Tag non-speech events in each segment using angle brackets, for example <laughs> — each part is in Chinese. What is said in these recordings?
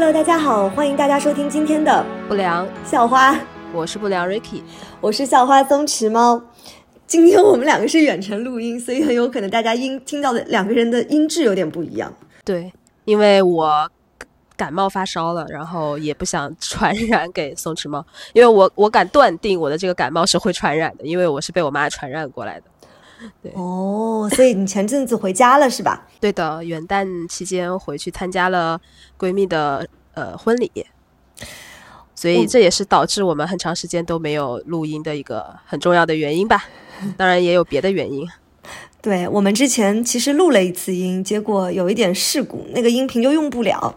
Hello，大家好，欢迎大家收听今天的不良校花，我是不良 Ricky，我是校花松弛猫。今天我们两个是远程录音，所以很有可能大家音听到的两个人的音质有点不一样。对，因为我感冒发烧了，然后也不想传染给松弛猫，因为我我敢断定我的这个感冒是会传染的，因为我是被我妈传染过来的。<laughs> 对哦，所以你前阵子回家了是吧？<laughs> 对的，元旦期间回去参加了闺蜜的呃婚礼，所以这也是导致我们很长时间都没有录音的一个很重要的原因吧。<laughs> 当然也有别的原因。对我们之前其实录了一次音，结果有一点事故，那个音频就用不了。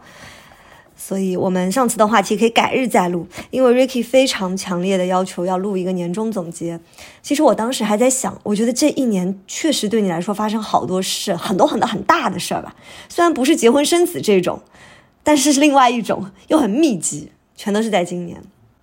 所以我们上次的话题可以改日再录，因为 Ricky 非常强烈的要求要录一个年终总结。其实我当时还在想，我觉得这一年确实对你来说发生好多事，很多很多很大的事儿吧。虽然不是结婚生子这种，但是是另外一种，又很密集，全都是在今年。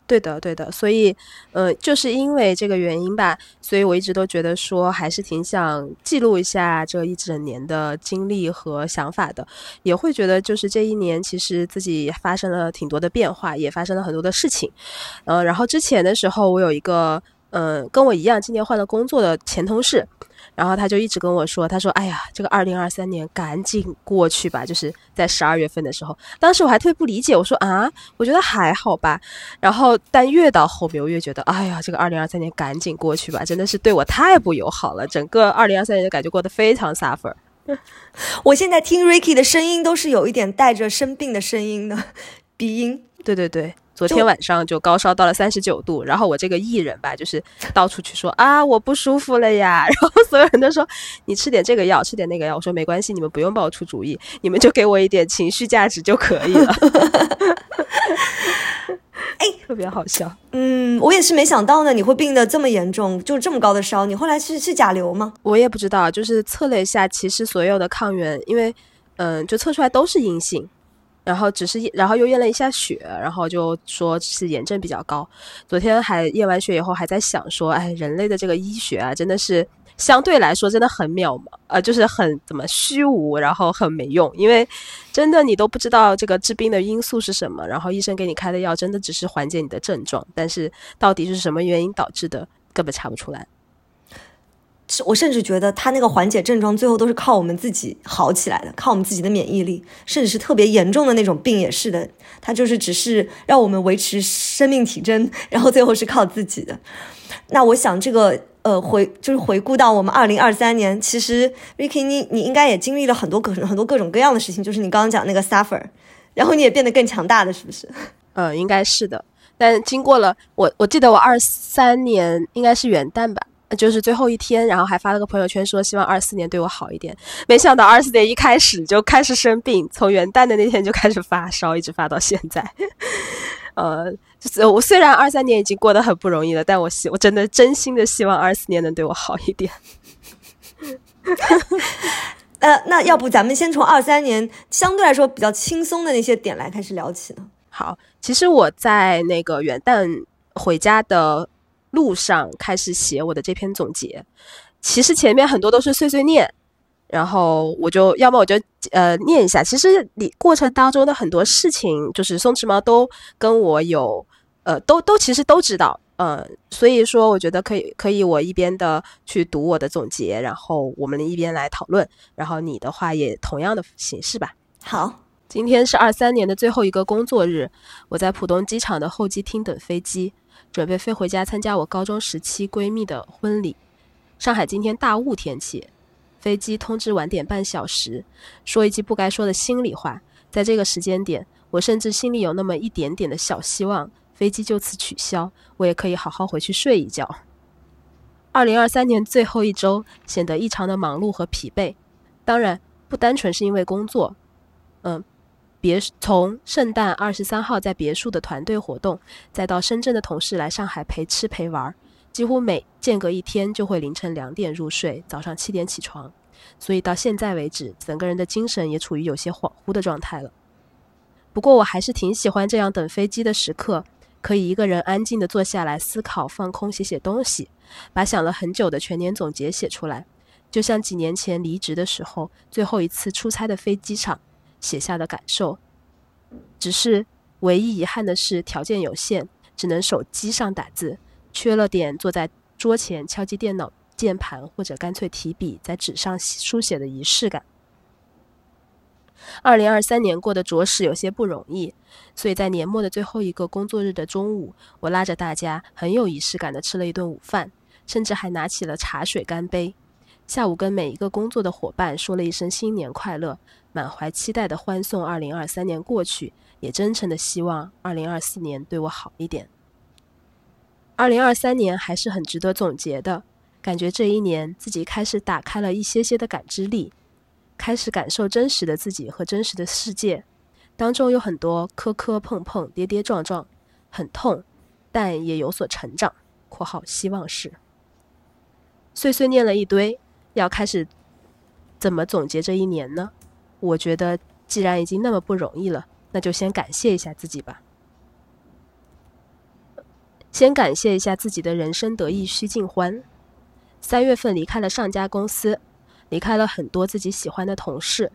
对的，对的，所以，呃，就是因为这个原因吧，所以我一直都觉得说，还是挺想记录一下这一整年的经历和想法的，也会觉得就是这一年其实自己发生了挺多的变化，也发生了很多的事情，呃，然后之前的时候，我有一个，嗯，跟我一样今年换了工作的前同事。然后他就一直跟我说：“他说，哎呀，这个二零二三年赶紧过去吧。”就是在十二月份的时候，当时我还特别不理解，我说：“啊，我觉得还好吧。”然后，但越到后面，我越觉得：“哎呀，这个二零二三年赶紧过去吧，真的是对我太不友好了。”整个二零二三年的感觉过得非常 suffer。<laughs> 我现在听 Ricky 的声音都是有一点带着生病的声音的鼻音。对对对。昨天晚上就高烧到了三十九度，然后我这个艺人吧，就是 <laughs> 到处去说啊我不舒服了呀，然后所有人都说你吃点这个药，吃点那个药。我说没关系，你们不用帮我出主意，你们就给我一点情绪价值就可以了。<laughs> 哎，特别好笑。嗯，我也是没想到呢，你会病得这么严重，就这么高的烧。你后来是是甲流吗？我也不知道，就是测了一下，其实所有的抗原，因为嗯，就测出来都是阴性。然后只是，然后又验了一下血，然后就说是炎症比较高。昨天还验完血以后，还在想说，哎，人类的这个医学啊，真的是相对来说真的很渺茫，呃，就是很怎么虚无，然后很没用。因为真的你都不知道这个治病的因素是什么，然后医生给你开的药真的只是缓解你的症状，但是到底是什么原因导致的，根本查不出来。我甚至觉得他那个缓解症状，最后都是靠我们自己好起来的，靠我们自己的免疫力，甚至是特别严重的那种病也是的，他就是只是让我们维持生命体征，然后最后是靠自己的。那我想这个呃回就是回顾到我们二零二三年，其实 Ricky 你你应该也经历了很多各很多各种各样的事情，就是你刚刚讲那个 suffer，然后你也变得更强大了，是不是？<laughs> 呃，应该是的。但经过了我我记得我二三年应该是元旦吧。就是最后一天，然后还发了个朋友圈说希望二四年对我好一点。没想到二四年一开始就开始生病，从元旦的那天就开始发烧，一直发到现在。<laughs> 呃，就是我虽然二三年已经过得很不容易了，但我希我真的真心的希望二四年能对我好一点。<laughs> 呃，那要不咱们先从二三年相对来说比较轻松的那些点来开始聊起呢？好，其实我在那个元旦回家的。路上开始写我的这篇总结，其实前面很多都是碎碎念，然后我就要么我就呃念一下。其实你过程当中的很多事情，就是松弛猫都跟我有呃都都其实都知道，嗯，所以说我觉得可以可以我一边的去读我的总结，然后我们一边来讨论，然后你的话也同样的形式吧。好，今天是二三年的最后一个工作日，我在浦东机场的候机厅等飞机。准备飞回家参加我高中时期闺蜜的婚礼。上海今天大雾天气，飞机通知晚点半小时。说一句不该说的心里话，在这个时间点，我甚至心里有那么一点点的小希望，飞机就此取消，我也可以好好回去睡一觉。二零二三年最后一周显得异常的忙碌和疲惫，当然不单纯是因为工作，嗯。别从圣诞二十三号在别墅的团队活动，再到深圳的同事来上海陪吃陪玩，几乎每间隔一天就会凌晨两点入睡，早上七点起床，所以到现在为止，整个人的精神也处于有些恍惚的状态了。不过我还是挺喜欢这样等飞机的时刻，可以一个人安静的坐下来思考、放空、写写东西，把想了很久的全年总结写出来，就像几年前离职的时候，最后一次出差的飞机场。写下的感受，只是唯一遗憾的是条件有限，只能手机上打字，缺了点坐在桌前敲击电脑键盘或者干脆提笔在纸上书写的仪式感。二零二三年过得着实有些不容易，所以在年末的最后一个工作日的中午，我拉着大家很有仪式感的吃了一顿午饭，甚至还拿起了茶水干杯。下午跟每一个工作的伙伴说了一声新年快乐，满怀期待的欢送二零二三年过去，也真诚的希望二零二四年对我好一点。二零二三年还是很值得总结的，感觉这一年自己开始打开了一些些的感知力。开始感受真实的自己和真实的世界，当中有很多磕磕碰碰、跌跌撞撞，很痛，但也有所成长。（括号希望是）碎碎念了一堆，要开始怎么总结这一年呢？我觉得既然已经那么不容易了，那就先感谢一下自己吧。先感谢一下自己的人生得意须尽欢。三月份离开了上家公司。离开了很多自己喜欢的同事，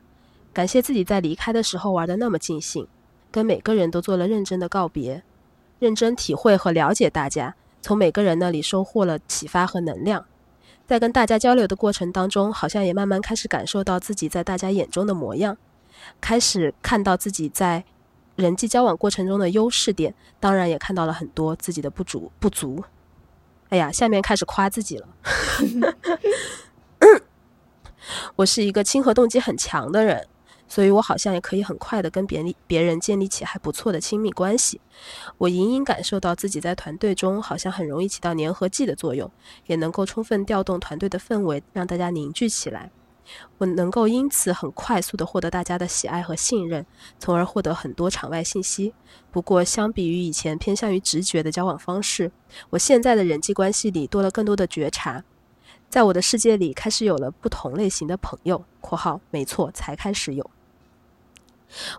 感谢自己在离开的时候玩的那么尽兴，跟每个人都做了认真的告别，认真体会和了解大家，从每个人那里收获了启发和能量，在跟大家交流的过程当中，好像也慢慢开始感受到自己在大家眼中的模样，开始看到自己在人际交往过程中的优势点，当然也看到了很多自己的不足不足。哎呀，下面开始夸自己了。<laughs> 我是一个亲和动机很强的人，所以我好像也可以很快的跟别人别人建立起还不错的亲密关系。我隐隐感受到自己在团队中好像很容易起到粘合剂的作用，也能够充分调动团队的氛围，让大家凝聚起来。我能够因此很快速的获得大家的喜爱和信任，从而获得很多场外信息。不过，相比于以前偏向于直觉的交往方式，我现在的人际关系里多了更多的觉察。在我的世界里，开始有了不同类型的朋友（括号没错，才开始有）。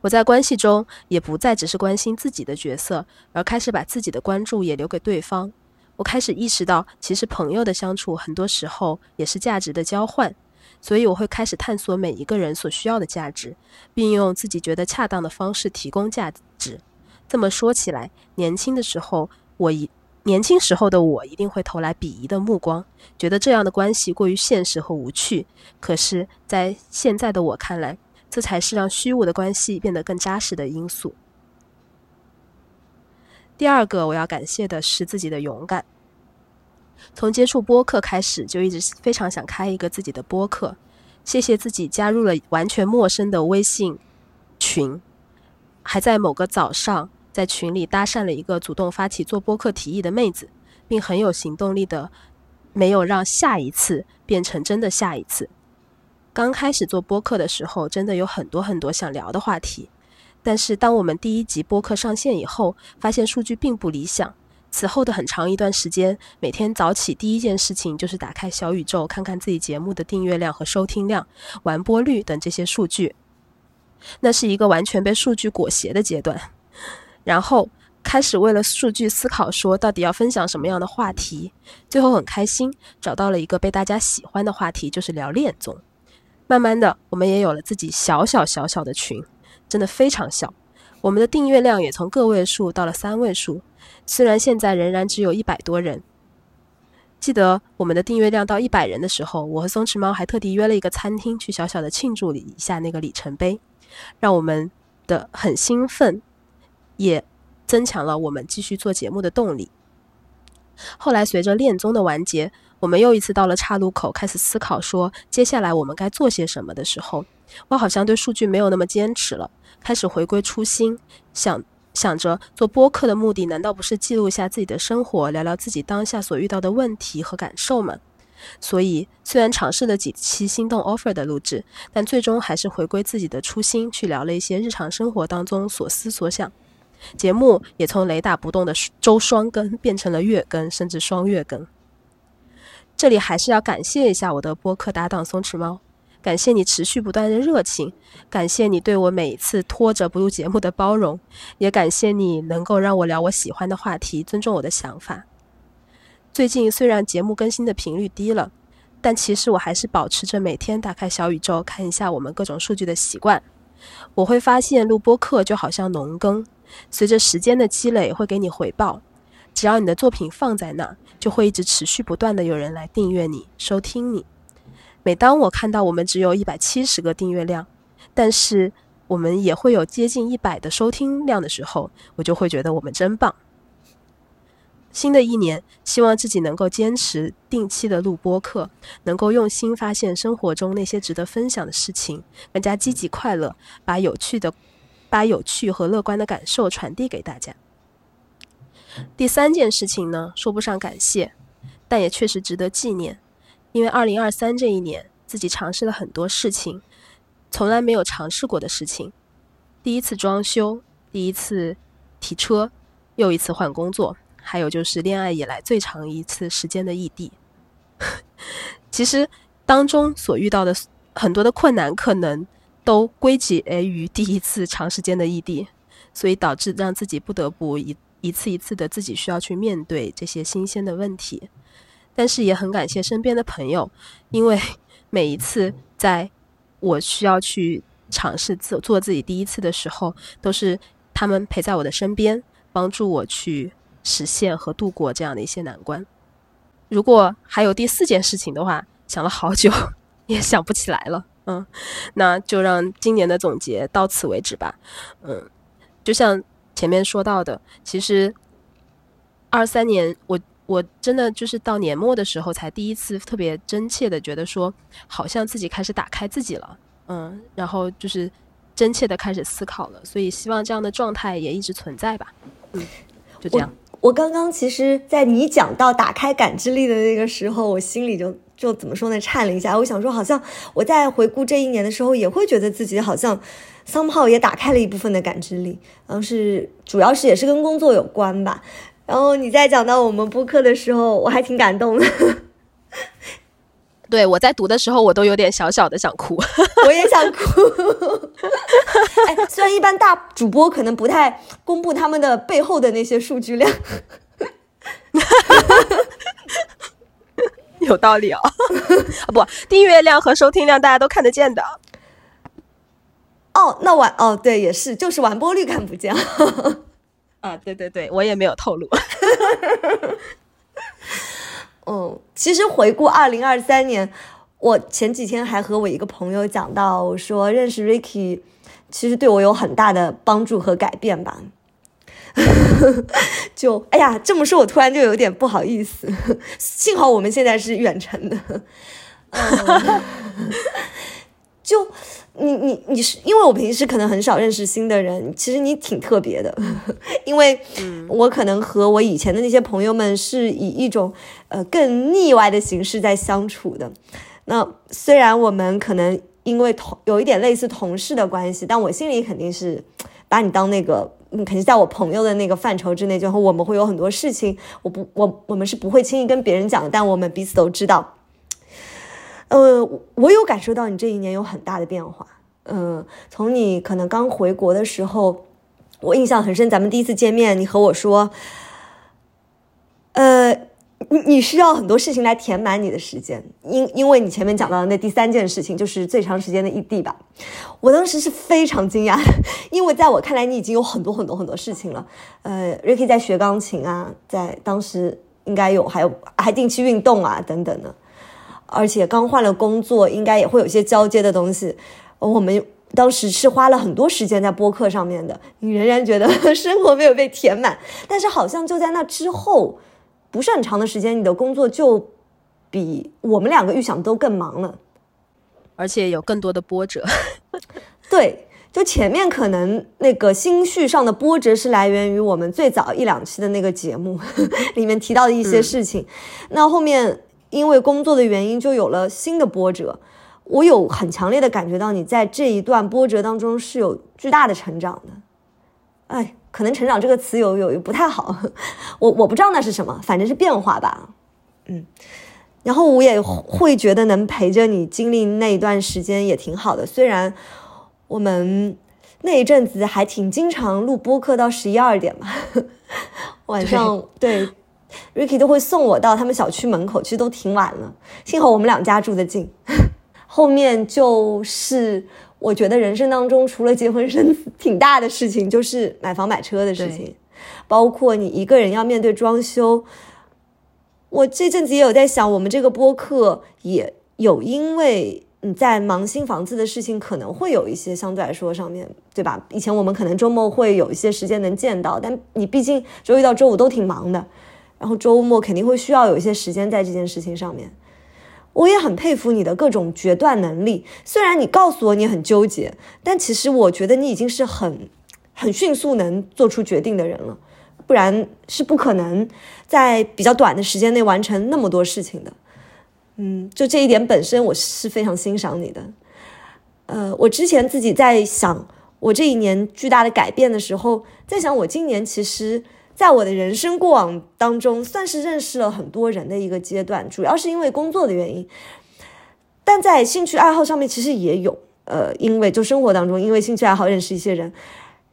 我在关系中也不再只是关心自己的角色，而开始把自己的关注也留给对方。我开始意识到，其实朋友的相处很多时候也是价值的交换。所以，我会开始探索每一个人所需要的价值，并用自己觉得恰当的方式提供价值。这么说起来，年轻的时候，我一。年轻时候的我一定会投来鄙夷的目光，觉得这样的关系过于现实和无趣。可是，在现在的我看来，这才是让虚无的关系变得更扎实的因素。第二个我要感谢的是自己的勇敢。从接触播客开始，就一直非常想开一个自己的播客。谢谢自己加入了完全陌生的微信群，还在某个早上。在群里搭讪了一个主动发起做播客提议的妹子，并很有行动力的，没有让下一次变成真的下一次。刚开始做播客的时候，真的有很多很多想聊的话题，但是当我们第一集播客上线以后，发现数据并不理想。此后的很长一段时间，每天早起第一件事情就是打开小宇宙，看看自己节目的订阅量和收听量、完播率等这些数据。那是一个完全被数据裹挟的阶段。然后开始为了数据思考，说到底要分享什么样的话题。最后很开心找到了一个被大家喜欢的话题，就是聊恋综。慢慢的，我们也有了自己小小小小的群，真的非常小。我们的订阅量也从个位数到了三位数，虽然现在仍然只有一百多人。记得我们的订阅量到一百人的时候，我和松弛猫还特地约了一个餐厅去小小的庆祝了一下那个里程碑，让我们的很兴奋。也增强了我们继续做节目的动力。后来，随着恋综的完结，我们又一次到了岔路口，开始思考说接下来我们该做些什么的时候，我好像对数据没有那么坚持了，开始回归初心，想想着做播客的目的，难道不是记录一下自己的生活，聊聊自己当下所遇到的问题和感受吗？所以，虽然尝试了几期心动 offer 的录制，但最终还是回归自己的初心，去聊了一些日常生活当中所思所想。节目也从雷打不动的周双更变成了月更，甚至双月更。这里还是要感谢一下我的播客搭档松弛猫，感谢你持续不断的热情，感谢你对我每一次拖着不录节目的包容，也感谢你能够让我聊我喜欢的话题，尊重我的想法。最近虽然节目更新的频率低了，但其实我还是保持着每天打开小宇宙看一下我们各种数据的习惯。我会发现录播课就好像农耕，随着时间的积累会给你回报。只要你的作品放在那儿，就会一直持续不断的有人来订阅你、收听你。每当我看到我们只有一百七十个订阅量，但是我们也会有接近一百的收听量的时候，我就会觉得我们真棒。新的一年，希望自己能够坚持定期的录播课，能够用心发现生活中那些值得分享的事情，更加积极快乐，把有趣的、把有趣和乐观的感受传递给大家。第三件事情呢，说不上感谢，但也确实值得纪念，因为二零二三这一年，自己尝试了很多事情，从来没有尝试过的事情，第一次装修，第一次提车，又一次换工作。还有就是恋爱以来最长一次时间的异地，<laughs> 其实当中所遇到的很多的困难，可能都归结于第一次长时间的异地，所以导致让自己不得不一一次一次的自己需要去面对这些新鲜的问题。但是也很感谢身边的朋友，因为每一次在我需要去尝试做做自己第一次的时候，都是他们陪在我的身边，帮助我去。实现和度过这样的一些难关。如果还有第四件事情的话，想了好久也想不起来了。嗯，那就让今年的总结到此为止吧。嗯，就像前面说到的，其实二三年我我真的就是到年末的时候才第一次特别真切的觉得说，好像自己开始打开自己了。嗯，然后就是真切的开始思考了。所以希望这样的状态也一直存在吧。嗯，就这样。我刚刚其实，在你讲到打开感知力的那个时候，我心里就就怎么说呢，颤了一下。我想说，好像我在回顾这一年的时候，也会觉得自己好像桑炮也打开了一部分的感知力，然后是主要是也是跟工作有关吧。然后你在讲到我们播客的时候，我还挺感动的。对我在读的时候，我都有点小小的想哭，<laughs> 我也想哭。哎，虽然一般大主播可能不太公布他们的背后的那些数据量，有道理哦。啊 <laughs> 不，订阅量和收听量大家都看得见的。哦，那完哦，对，也是，就是完播率看不见。啊，对对对，我也没有透露。<laughs> 嗯，其实回顾二零二三年，我前几天还和我一个朋友讲到，说认识 Ricky，其实对我有很大的帮助和改变吧。<laughs> 就哎呀，这么说，我突然就有点不好意思。<laughs> 幸好我们现在是远程的。<laughs> 就。你你你是因为我平时可能很少认识新的人，其实你挺特别的，<laughs> 因为我可能和我以前的那些朋友们是以一种呃更腻歪的形式在相处的。那虽然我们可能因为同有一点类似同事的关系，但我心里肯定是把你当那个，肯定在我朋友的那个范畴之内。就我们会有很多事情，我不我我们是不会轻易跟别人讲的，但我们彼此都知道。呃，我有感受到你这一年有很大的变化。嗯，从你可能刚回国的时候，我印象很深。咱们第一次见面，你和我说，呃，你需要很多事情来填满你的时间，因因为你前面讲到的那第三件事情就是最长时间的异地吧。我当时是非常惊讶，因为在我看来，你已经有很多很多很多事情了。呃，Ricky 在学钢琴啊，在当时应该有，还有还定期运动啊等等的。而且刚换了工作，应该也会有些交接的东西。我们当时是花了很多时间在播客上面的。你仍然觉得生活没有被填满，但是好像就在那之后，不是很长的时间，你的工作就比我们两个预想都更忙了，而且有更多的波折。对，就前面可能那个心绪上的波折是来源于我们最早一两期的那个节目 <laughs> 里面提到的一些事情，那后面。因为工作的原因，就有了新的波折。我有很强烈的感觉到，你在这一段波折当中是有巨大的成长的。哎，可能“成长”这个词有有不太好，<laughs> 我我不知道那是什么，反正是变化吧。嗯，然后我也会觉得能陪着你经历那一段时间也挺好的。虽然我们那一阵子还挺经常录播客到十一二点嘛，<laughs> 晚上对。Ricky 都会送我到他们小区门口，其实都挺晚了。幸好我们两家住得近。<laughs> 后面就是我觉得人生当中除了结婚生子，挺大的事情就是买房买车的事情，包括你一个人要面对装修。我这阵子也有在想，我们这个播客也有因为你在忙新房子的事情，可能会有一些相对来说上面对吧？以前我们可能周末会有一些时间能见到，但你毕竟周一到周五都挺忙的，然后周末肯定会需要有一些时间在这件事情上面。我也很佩服你的各种决断能力。虽然你告诉我你很纠结，但其实我觉得你已经是很很迅速能做出决定的人了，不然是不可能在比较短的时间内完成那么多事情的。嗯，就这一点本身我是非常欣赏你的。呃，我之前自己在想我这一年巨大的改变的时候，在想我今年其实。在我的人生过往当中，算是认识了很多人的一个阶段，主要是因为工作的原因。但在兴趣爱好上面，其实也有，呃，因为就生活当中，因为兴趣爱好认识一些人。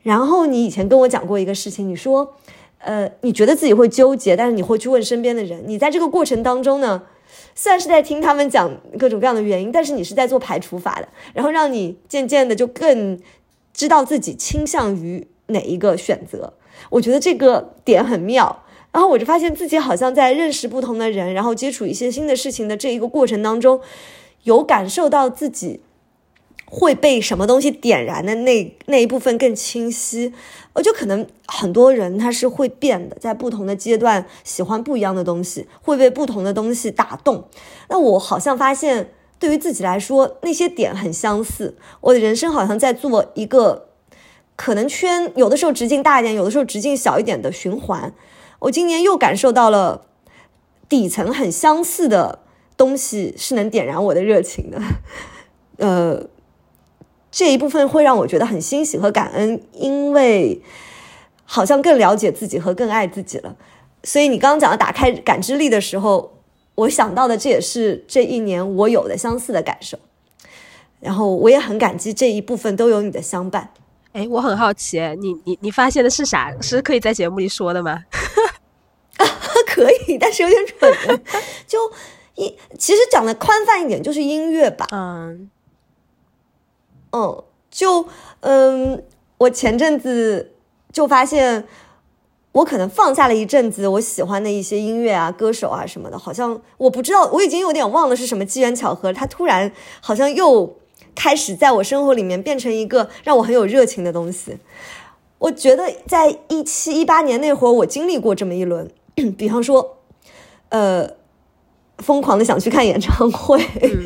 然后你以前跟我讲过一个事情，你说，呃，你觉得自己会纠结，但是你会去问身边的人。你在这个过程当中呢，虽然是在听他们讲各种各样的原因，但是你是在做排除法的，然后让你渐渐的就更知道自己倾向于哪一个选择。我觉得这个点很妙，然后我就发现自己好像在认识不同的人，然后接触一些新的事情的这一个过程当中，有感受到自己会被什么东西点燃的那那一部分更清晰。我就可能很多人他是会变的，在不同的阶段喜欢不一样的东西，会被不同的东西打动。那我好像发现，对于自己来说，那些点很相似。我的人生好像在做一个。可能圈有的时候直径大一点，有的时候直径小一点的循环。我今年又感受到了底层很相似的东西是能点燃我的热情的，<laughs> 呃，这一部分会让我觉得很欣喜和感恩，因为好像更了解自己和更爱自己了。所以你刚刚讲的打开感知力的时候，我想到的这也是这一年我有的相似的感受，然后我也很感激这一部分都有你的相伴。哎，我很好奇，你你你发现的是啥？是可以在节目里说的吗？<laughs> 可以，但是有点蠢。就一，其实讲的宽泛一点，就是音乐吧。嗯嗯，就嗯，我前阵子就发现，我可能放下了一阵子我喜欢的一些音乐啊、歌手啊什么的，好像我不知道，我已经有点忘了是什么机缘巧合，他突然好像又。开始在我生活里面变成一个让我很有热情的东西。我觉得在一七一八年那会儿，我经历过这么一轮，<clears throat> 比方说，呃，疯狂的想去看演唱会，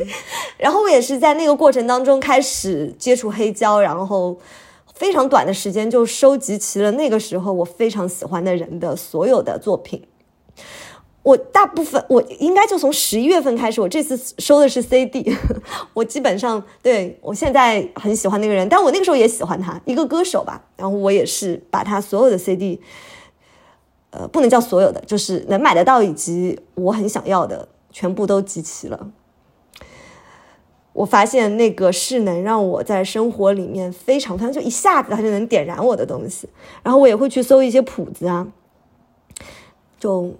<laughs> 然后我也是在那个过程当中开始接触黑胶，然后非常短的时间就收集齐了那个时候我非常喜欢的人的所有的作品。我大部分我应该就从十一月份开始，我这次收的是 CD，<laughs> 我基本上对我现在很喜欢那个人，但我那个时候也喜欢他一个歌手吧，然后我也是把他所有的 CD，呃，不能叫所有的，就是能买得到以及我很想要的全部都集齐了。我发现那个是能让我在生活里面非常非常就一下子他就能点燃我的东西，然后我也会去搜一些谱子啊，就。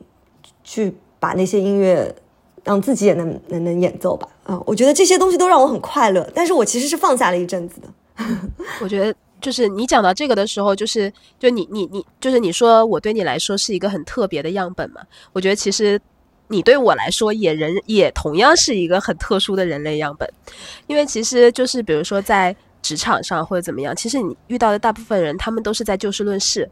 去把那些音乐让自己也能能能演奏吧啊！我觉得这些东西都让我很快乐，但是我其实是放下了一阵子的。<laughs> 我觉得就是你讲到这个的时候，就是就你你你就是你说我对你来说是一个很特别的样本嘛？我觉得其实你对我来说也人也同样是一个很特殊的人类样本，因为其实就是比如说在职场上或者怎么样，其实你遇到的大部分人，他们都是在就事论事。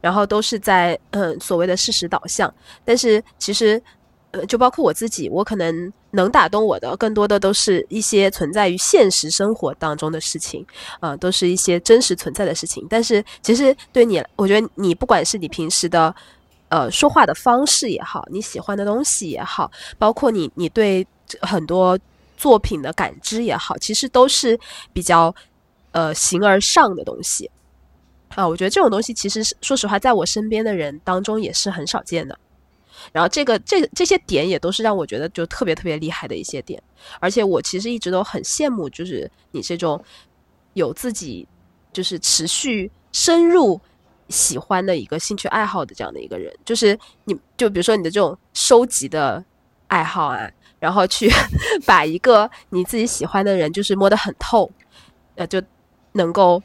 然后都是在嗯所谓的事实导向，但是其实呃就包括我自己，我可能能打动我的更多的都是一些存在于现实生活当中的事情，啊，都是一些真实存在的事情。但是其实对你，我觉得你不管是你平时的呃说话的方式也好，你喜欢的东西也好，包括你你对很多作品的感知也好，其实都是比较呃形而上的东西。啊，我觉得这种东西其实是说实话，在我身边的人当中也是很少见的。然后这个这这些点也都是让我觉得就特别特别厉害的一些点。而且我其实一直都很羡慕，就是你这种有自己就是持续深入喜欢的一个兴趣爱好的这样的一个人。就是你就比如说你的这种收集的爱好啊，然后去 <laughs> 把一个你自己喜欢的人就是摸得很透。呃，就能够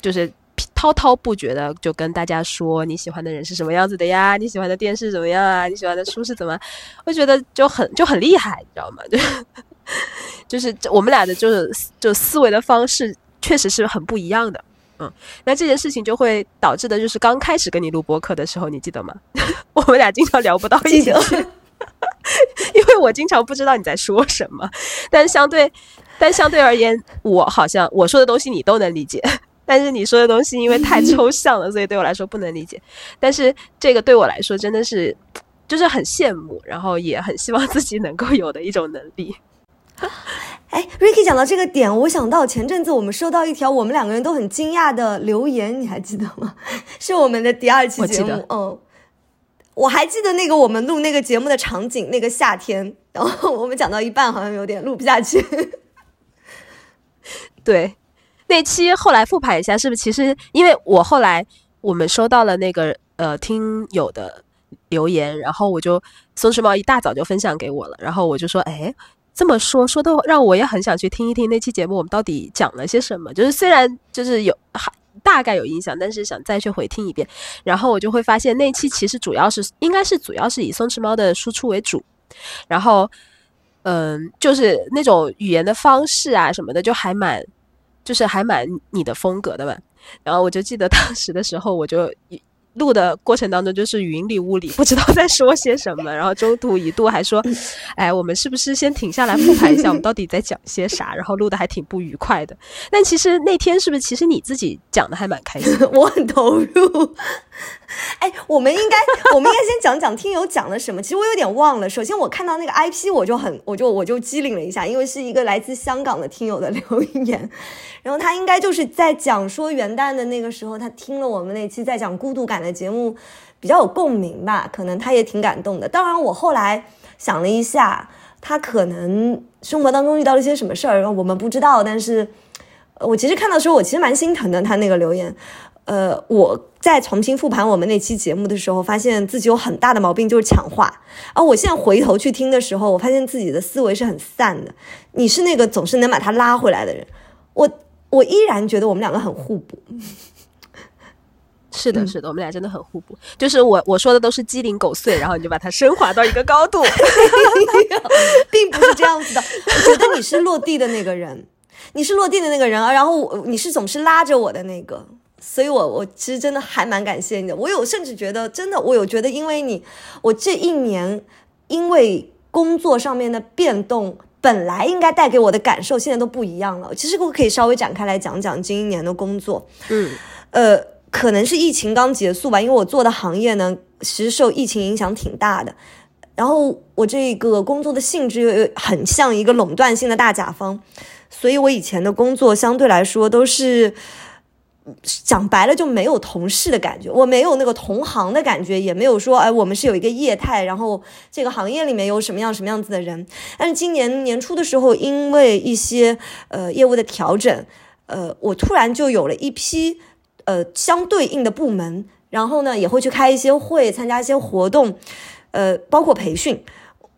就是滔滔不绝的就跟大家说你喜欢的人是什么样子的呀，你喜欢的电视怎么样啊，你喜欢的书是怎么，<laughs> 我觉得就很就很厉害，你知道吗？就 <laughs> 就是我们俩的就是就思维的方式确实是很不一样的。嗯，那这件事情就会导致的就是刚开始跟你录播客的时候，你记得吗？<laughs> 我们俩经常聊不到一起去，因为我经常不知道你在说什么。但相对，但相对而言，我好像我说的东西你都能理解，但是你说的东西因为太 <laughs> 抽象了，所以对我来说不能理解。但是这个对我来说真的是，就是很羡慕，然后也很希望自己能够有的一种能力。<laughs> 哎，Ricky 讲到这个点，我想到前阵子我们收到一条我们两个人都很惊讶的留言，你还记得吗？<laughs> 是我们的第二期节目，嗯，我还记得那个我们录那个节目的场景，那个夏天，然后我们讲到一半好像有点录不下去。对，那期后来复盘一下，是不是？其实因为我后来我们收到了那个呃听友的留言，然后我就松弛猫一大早就分享给我了，然后我就说，哎。这么说说的让我也很想去听一听那期节目，我们到底讲了些什么？就是虽然就是有还大概有印象，但是想再去回听一遍。然后我就会发现那期其实主要是应该是主要是以松弛猫的输出为主，然后嗯，就是那种语言的方式啊什么的，就还蛮就是还蛮你的风格的吧。然后我就记得当时的时候，我就。录的过程当中就是云里雾里，<laughs> 不知道在说些什么。然后中途一度还说：<laughs> “哎，我们是不是先停下来复盘一下，我们到底在讲些啥？”然后录的还挺不愉快的。但其实那天是不是其实你自己讲的还蛮开心？<laughs> 我很投入。哎，我们应该，我们应该先讲讲听友讲了什么。其实我有点忘了。首先我看到那个 IP，我就很，我就我就机灵了一下，因为是一个来自香港的听友的留言。然后他应该就是在讲说元旦的那个时候，他听了我们那期在讲孤独感的节目，比较有共鸣吧。可能他也挺感动的。当然，我后来想了一下，他可能生活当中遇到了一些什么事儿，我们不知道。但是，我其实看到时候，我其实蛮心疼的。他那个留言。呃，我在重新复盘我们那期节目的时候，发现自己有很大的毛病，就是抢话。而我现在回头去听的时候，我发现自己的思维是很散的。你是那个总是能把他拉回来的人，我我依然觉得我们两个很互补。是的，是的，我们俩真的很互补。就是我我说的都是鸡零狗碎，然后你就把它升华到一个高度，<laughs> 并不是这样子的。我觉得你是落地的那个人，你是落地的那个人啊，然后你是总是拉着我的那个。所以，我我其实真的还蛮感谢你的。我有甚至觉得，真的，我有觉得，因为你，我这一年因为工作上面的变动，本来应该带给我的感受，现在都不一样了。其实我可以稍微展开来讲讲今年的工作。嗯，呃，可能是疫情刚结束吧，因为我做的行业呢，其实受疫情影响挺大的。然后我这个工作的性质又很像一个垄断性的大甲方，所以我以前的工作相对来说都是。讲白了就没有同事的感觉，我没有那个同行的感觉，也没有说哎，我们是有一个业态，然后这个行业里面有什么样什么样子的人。但是今年年初的时候，因为一些呃业务的调整，呃，我突然就有了一批呃相对应的部门，然后呢也会去开一些会，参加一些活动，呃，包括培训，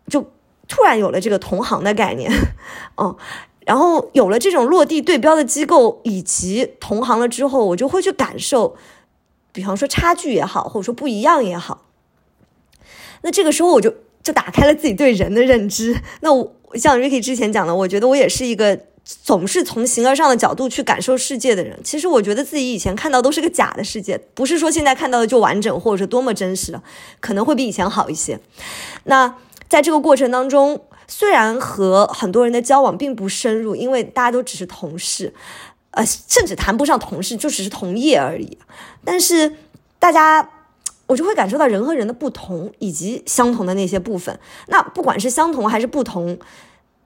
就突然有了这个同行的概念，<laughs> 哦。然后有了这种落地对标的机构以及同行了之后，我就会去感受，比方说差距也好，或者说不一样也好。那这个时候我就就打开了自己对人的认知。那我像 Ricky 之前讲的，我觉得我也是一个总是从形而上的角度去感受世界的人。其实我觉得自己以前看到都是个假的世界，不是说现在看到的就完整或者说多么真实了，可能会比以前好一些。那在这个过程当中。虽然和很多人的交往并不深入，因为大家都只是同事，呃，甚至谈不上同事，就只是同业而已。但是大家，我就会感受到人和人的不同，以及相同的那些部分。那不管是相同还是不同，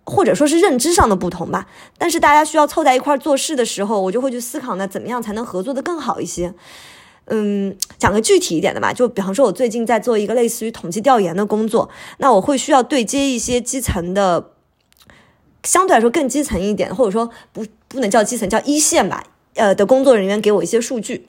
或者说是认知上的不同吧，但是大家需要凑在一块做事的时候，我就会去思考，那怎么样才能合作的更好一些？嗯，讲个具体一点的吧，就比方说，我最近在做一个类似于统计调研的工作，那我会需要对接一些基层的，相对来说更基层一点，或者说不不能叫基层，叫一线吧，呃的工作人员给我一些数据。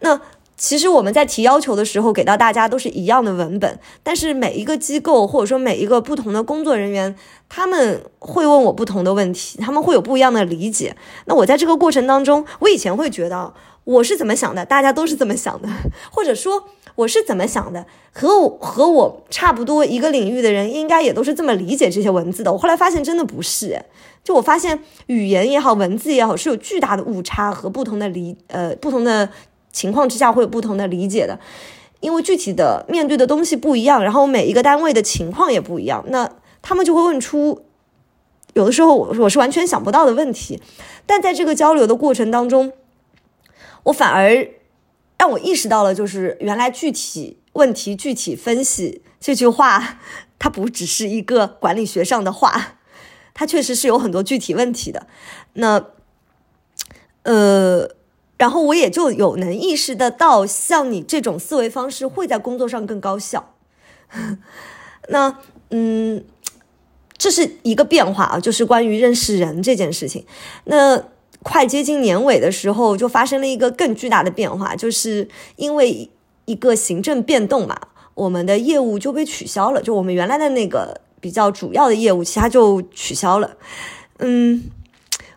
那其实我们在提要求的时候，给到大家都是一样的文本，但是每一个机构或者说每一个不同的工作人员，他们会问我不同的问题，他们会有不一样的理解。那我在这个过程当中，我以前会觉得我是怎么想的，大家都是这么想的，或者说我是怎么想的，<laughs> 和我和我差不多一个领域的人，应该也都是这么理解这些文字的。我后来发现真的不是，就我发现语言也好，文字也好，是有巨大的误差和不同的理呃不同的。情况之下会有不同的理解的，因为具体的面对的东西不一样，然后每一个单位的情况也不一样，那他们就会问出有的时候我我是完全想不到的问题，但在这个交流的过程当中，我反而让我意识到了，就是原来具体问题具体分析这句话，它不只是一个管理学上的话，它确实是有很多具体问题的。那呃。然后我也就有能意识得到，像你这种思维方式会在工作上更高效。<laughs> 那嗯，这是一个变化啊，就是关于认识人这件事情。那快接近年尾的时候，就发生了一个更巨大的变化，就是因为一个行政变动嘛，我们的业务就被取消了，就我们原来的那个比较主要的业务，其他就取消了。嗯。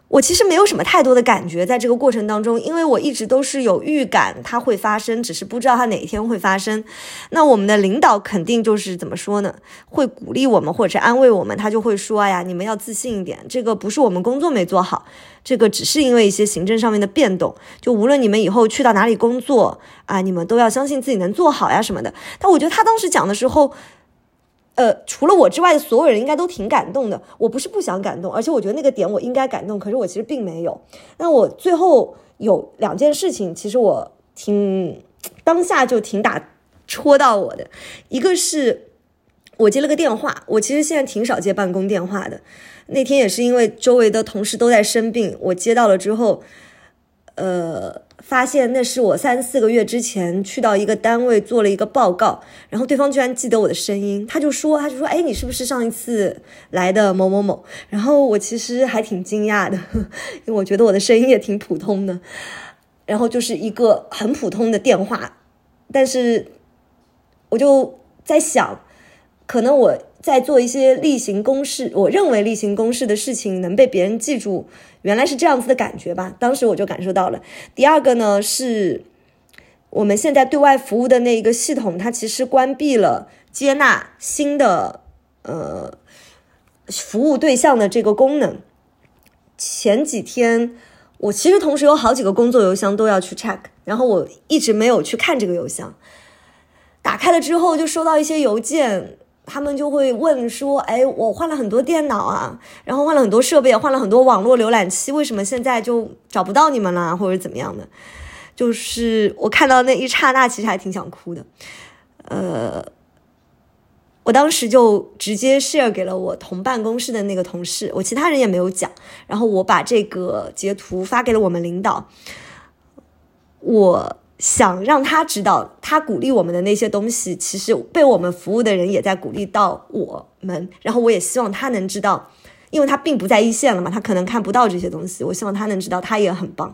我其实没有什么太多的感觉，在这个过程当中，因为我一直都是有预感它会发生，只是不知道它哪一天会发生。那我们的领导肯定就是怎么说呢？会鼓励我们或者是安慰我们，他就会说：“哎呀，你们要自信一点，这个不是我们工作没做好，这个只是因为一些行政上面的变动。就无论你们以后去到哪里工作啊，你们都要相信自己能做好呀什么的。”但我觉得他当时讲的时候。呃，除了我之外的所有人应该都挺感动的。我不是不想感动，而且我觉得那个点我应该感动，可是我其实并没有。那我最后有两件事情，其实我挺当下就挺打戳到我的。一个是我接了个电话，我其实现在挺少接办公电话的。那天也是因为周围的同事都在生病，我接到了之后，呃。发现那是我三四个月之前去到一个单位做了一个报告，然后对方居然记得我的声音，他就说，他就说，哎，你是不是上一次来的某某某？然后我其实还挺惊讶的，因为我觉得我的声音也挺普通的，然后就是一个很普通的电话，但是我就在想，可能我。在做一些例行公事，我认为例行公事的事情能被别人记住，原来是这样子的感觉吧。当时我就感受到了。第二个呢，是我们现在对外服务的那一个系统，它其实关闭了接纳新的呃服务对象的这个功能。前几天我其实同时有好几个工作邮箱都要去 check，然后我一直没有去看这个邮箱。打开了之后就收到一些邮件。他们就会问说：“哎，我换了很多电脑啊，然后换了很多设备，换了很多网络浏览器，为什么现在就找不到你们了，或者怎么样的？”就是我看到那一刹那，其实还挺想哭的。呃，我当时就直接 share 给了我同办公室的那个同事，我其他人也没有讲。然后我把这个截图发给了我们领导。我。想让他知道，他鼓励我们的那些东西，其实被我们服务的人也在鼓励到我们。然后我也希望他能知道，因为他并不在一线了嘛，他可能看不到这些东西。我希望他能知道，他也很棒，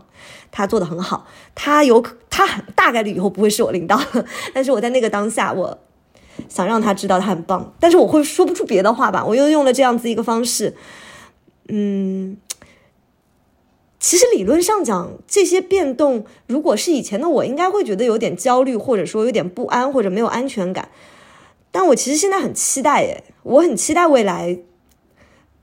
他做的很好。他有他很大概率以后不会是我领导，但是我在那个当下，我想让他知道他很棒。但是我会说不出别的话吧，我又用了这样子一个方式，嗯。其实理论上讲，这些变动，如果是以前的我，应该会觉得有点焦虑，或者说有点不安，或者没有安全感。但我其实现在很期待，诶，我很期待未来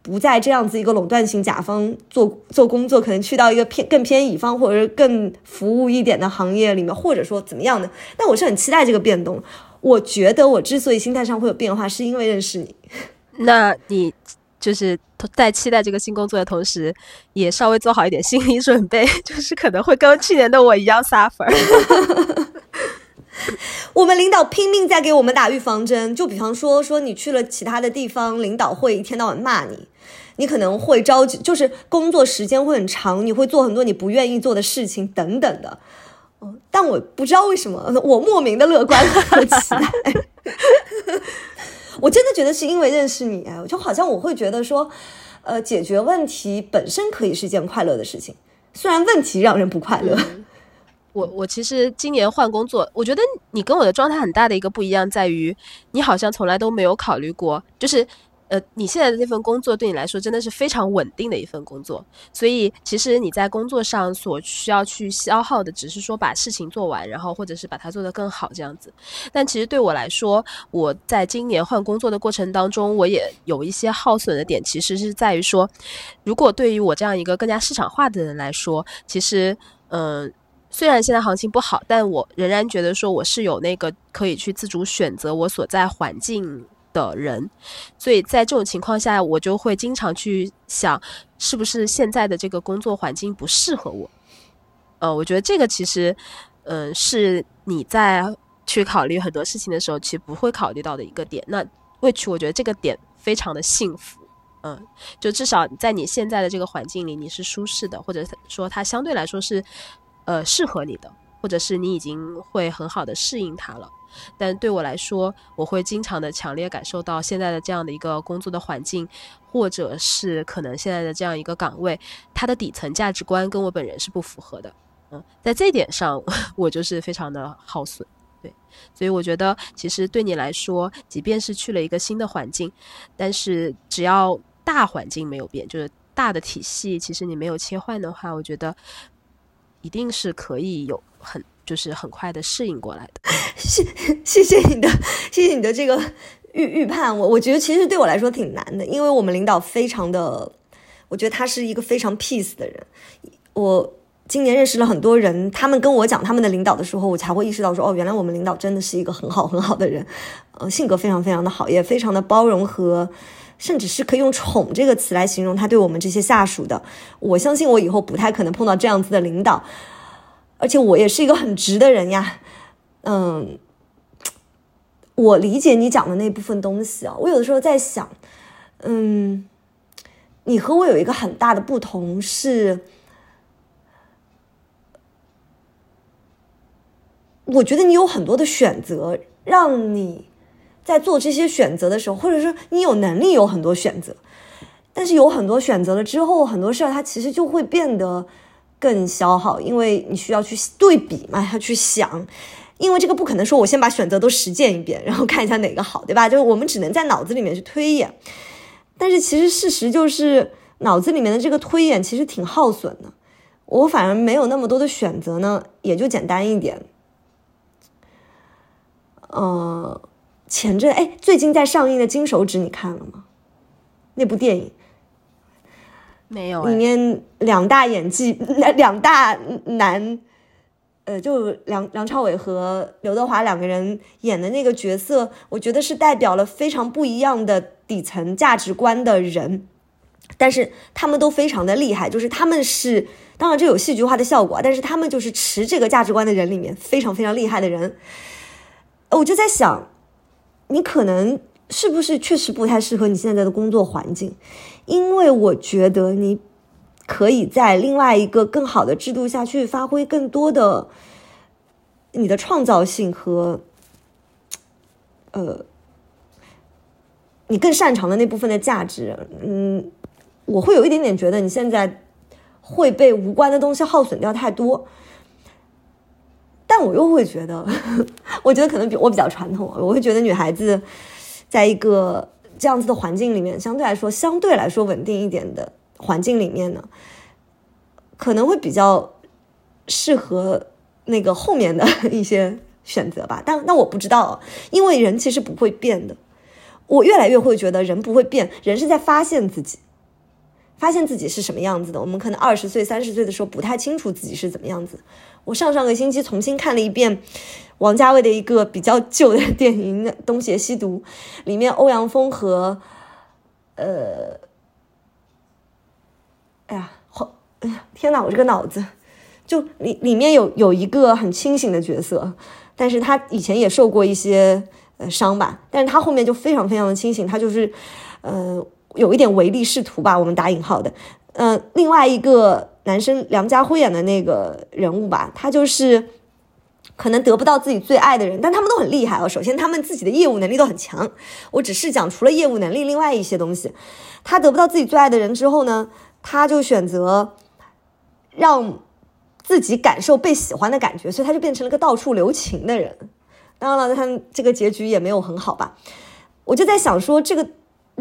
不在这样子一个垄断型甲方做做工作，可能去到一个偏更偏乙方或者是更服务一点的行业里面，或者说怎么样的。但我是很期待这个变动。我觉得我之所以心态上会有变化，是因为认识你。<laughs> 那你？就是在期待这个新工作的同时，也稍微做好一点心理准备，<laughs> 就是可能会跟去年的我一样 suffer。<laughs> 我们领导拼命在给我们打预防针，就比方说，说你去了其他的地方，领导会一天到晚骂你，你可能会着急，就是工作时间会很长，你会做很多你不愿意做的事情等等的。但我不知道为什么，我莫名的乐观和期待。我真的觉得是因为认识你，就好像我会觉得说，呃，解决问题本身可以是件快乐的事情，虽然问题让人不快乐。我我其实今年换工作，我觉得你跟我的状态很大的一个不一样，在于你好像从来都没有考虑过，就是。呃，你现在的这份工作对你来说真的是非常稳定的一份工作，所以其实你在工作上所需要去消耗的，只是说把事情做完，然后或者是把它做得更好这样子。但其实对我来说，我在今年换工作的过程当中，我也有一些耗损的点，其实是在于说，如果对于我这样一个更加市场化的人来说，其实，嗯，虽然现在行情不好，但我仍然觉得说我是有那个可以去自主选择我所在环境。的人，所以在这种情况下，我就会经常去想，是不是现在的这个工作环境不适合我？呃，我觉得这个其实，嗯，是你在去考虑很多事情的时候，其实不会考虑到的一个点。那 which 我觉得这个点非常的幸福，嗯，就至少在你现在的这个环境里，你是舒适的，或者说它相对来说是呃适合你的，或者是你已经会很好的适应它了。但对我来说，我会经常的强烈感受到现在的这样的一个工作的环境，或者是可能现在的这样一个岗位，它的底层价值观跟我本人是不符合的。嗯，在这点上，<laughs> 我就是非常的耗损。对，所以我觉得，其实对你来说，即便是去了一个新的环境，但是只要大环境没有变，就是大的体系，其实你没有切换的话，我觉得一定是可以有很。就是很快的适应过来的，谢 <laughs> 谢谢你的谢谢你的这个预预判，我我觉得其实对我来说挺难的，因为我们领导非常的，我觉得他是一个非常 peace 的人。我今年认识了很多人，他们跟我讲他们的领导的时候，我才会意识到说，哦，原来我们领导真的是一个很好很好的人，呃，性格非常非常的好，也非常的包容和，甚至是可以用宠这个词来形容他对我们这些下属的。我相信我以后不太可能碰到这样子的领导。而且我也是一个很直的人呀，嗯，我理解你讲的那部分东西啊。我有的时候在想，嗯，你和我有一个很大的不同是，我觉得你有很多的选择，让你在做这些选择的时候，或者说你有能力有很多选择，但是有很多选择了之后，很多事儿它其实就会变得。更消耗，因为你需要去对比嘛，要去想，因为这个不可能说我先把选择都实践一遍，<laughs> 然后看一下哪个好，对吧？就是我们只能在脑子里面去推演，但是其实事实就是脑子里面的这个推演其实挺耗损的。我反而没有那么多的选择呢，也就简单一点。呃，前阵哎，最近在上映的《金手指》你看了吗？那部电影。没有，里面两大演技，两大男，呃，就梁梁朝伟和刘德华两个人演的那个角色，我觉得是代表了非常不一样的底层价值观的人，但是他们都非常的厉害，就是他们是，当然这有戏剧化的效果，但是他们就是持这个价值观的人里面非常非常厉害的人，我就在想，你可能是不是确实不太适合你现在的工作环境？因为我觉得你可以在另外一个更好的制度下去发挥更多的你的创造性和呃你更擅长的那部分的价值。嗯，我会有一点点觉得你现在会被无关的东西耗损掉太多，但我又会觉得，<laughs> 我觉得可能比我比较传统，我会觉得女孩子在一个。这样子的环境里面，相对来说，相对来说稳定一点的环境里面呢，可能会比较适合那个后面的 <laughs> 一些选择吧。但那我不知道，因为人其实不会变的。我越来越会觉得人不会变，人是在发现自己。发现自己是什么样子的，我们可能二十岁、三十岁的时候不太清楚自己是怎么样子。我上上个星期重新看了一遍王家卫的一个比较旧的 <laughs> 电影《东邪西毒》，里面欧阳锋和呃，哎呀，好，哎呀，天哪，我这个脑子就里里面有有一个很清醒的角色，但是他以前也受过一些呃伤吧，但是他后面就非常非常的清醒，他就是呃。有一点唯利是图吧，我们打引号的。嗯，另外一个男生梁家辉演的那个人物吧，他就是可能得不到自己最爱的人，但他们都很厉害哦。首先，他们自己的业务能力都很强。我只是讲除了业务能力，另外一些东西，他得不到自己最爱的人之后呢，他就选择让自己感受被喜欢的感觉，所以他就变成了个到处留情的人。当然了，他这个结局也没有很好吧？我就在想说，这个